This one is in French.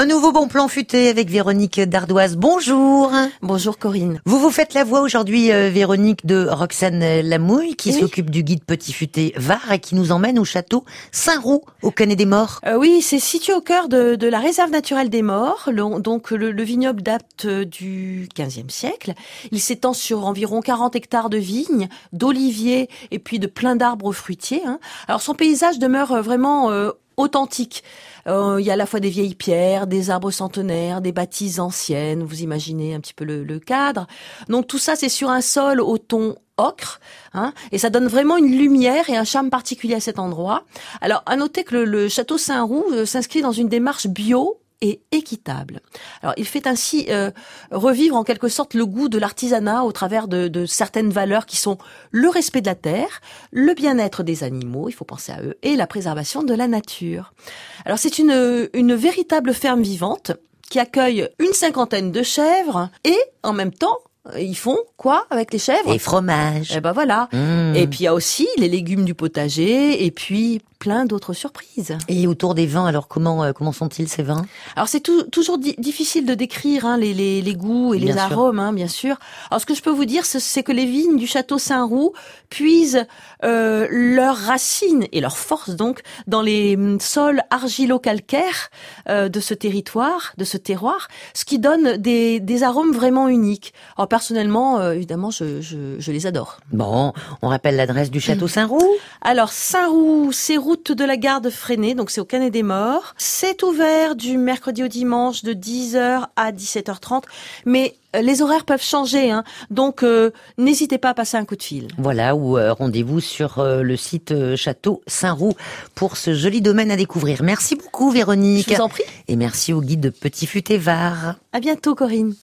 Un nouveau bon plan futé avec Véronique Dardoise. Bonjour. Bonjour Corinne. Vous vous faites la voix aujourd'hui, euh, Véronique, de Roxane Lamouille, qui Oui. s'occupe du guide Petit Futé Var et qui nous emmène au château Saint-Roux, au Canet des Morts. Euh, oui, c'est situé au cœur de, de la réserve naturelle des morts. Le- donc le, le vignoble date euh, du XVe siècle. Il s'étend sur environ 40 hectares de vignes, d'oliviers et puis de plein d'arbres fruitiers. hein. Alors son paysage demeure vraiment euh, authentique. Euh, Il y a à la fois des vieilles pierres, des arbres centenaires, des bâtisses anciennes. Vous imaginez un petit peu le, le cadre. Donc tout ça, c'est sur un sol au ton ocre, hein, et ça donne vraiment une lumière et un charme particulier à cet endroit. Alors, à noter que le, le château Saint-Roux euh, s'inscrit dans une démarche bio et équitable. Alors, il fait ainsi euh, revivre en quelque sorte le goût de l'artisanat au travers de, de certaines valeurs qui sont le respect de la terre, le bien-être des animaux, il faut penser à eux, et la préservation de la nature. Alors, c'est une, une véritable ferme vivante qui accueille une cinquantaine de chèvres et en même temps, ils font quoi avec les chèvres? Et fromage. Eh ben voilà. Mmh. Et puis il y a aussi les légumes du potager et puis plein d'autres surprises. Et autour des vins, alors comment euh, comment sont-ils ces vins? Alors c'est tou- toujours di- difficile de décrire hein, les, les, les goûts et Bien les arômes, hein, bien sûr. Alors ce que je peux vous dire, c'est- que les vignes du château Saint-Roux puisent euh, leurs racines et leurs forces donc dans les hum, sols argilo-calcaires euh, de ce territoire, de ce terroir, ce qui donne des, des arômes vraiment uniques. Alors personnellement, euh, évidemment, je, je, je les adore. Bon, on rappelle l'adresse du château Saint-Roux? Alors Saint-Roux, c'est route de la gare de Freinet, donc c'est au Canet des Morts. C'est ouvert du mercredi au dimanche de 10h à 17h30, mais euh, les horaires peuvent changer, hein, donc euh, n'hésitez pas à passer un coup de fil. Voilà, ou euh, rendez-vous sur euh, le site Château Saint-Roux pour ce joli domaine à découvrir. Merci beaucoup, Véronique. Je vous en prie. Et merci au guide Petit Futé Var. À bientôt, Corinne.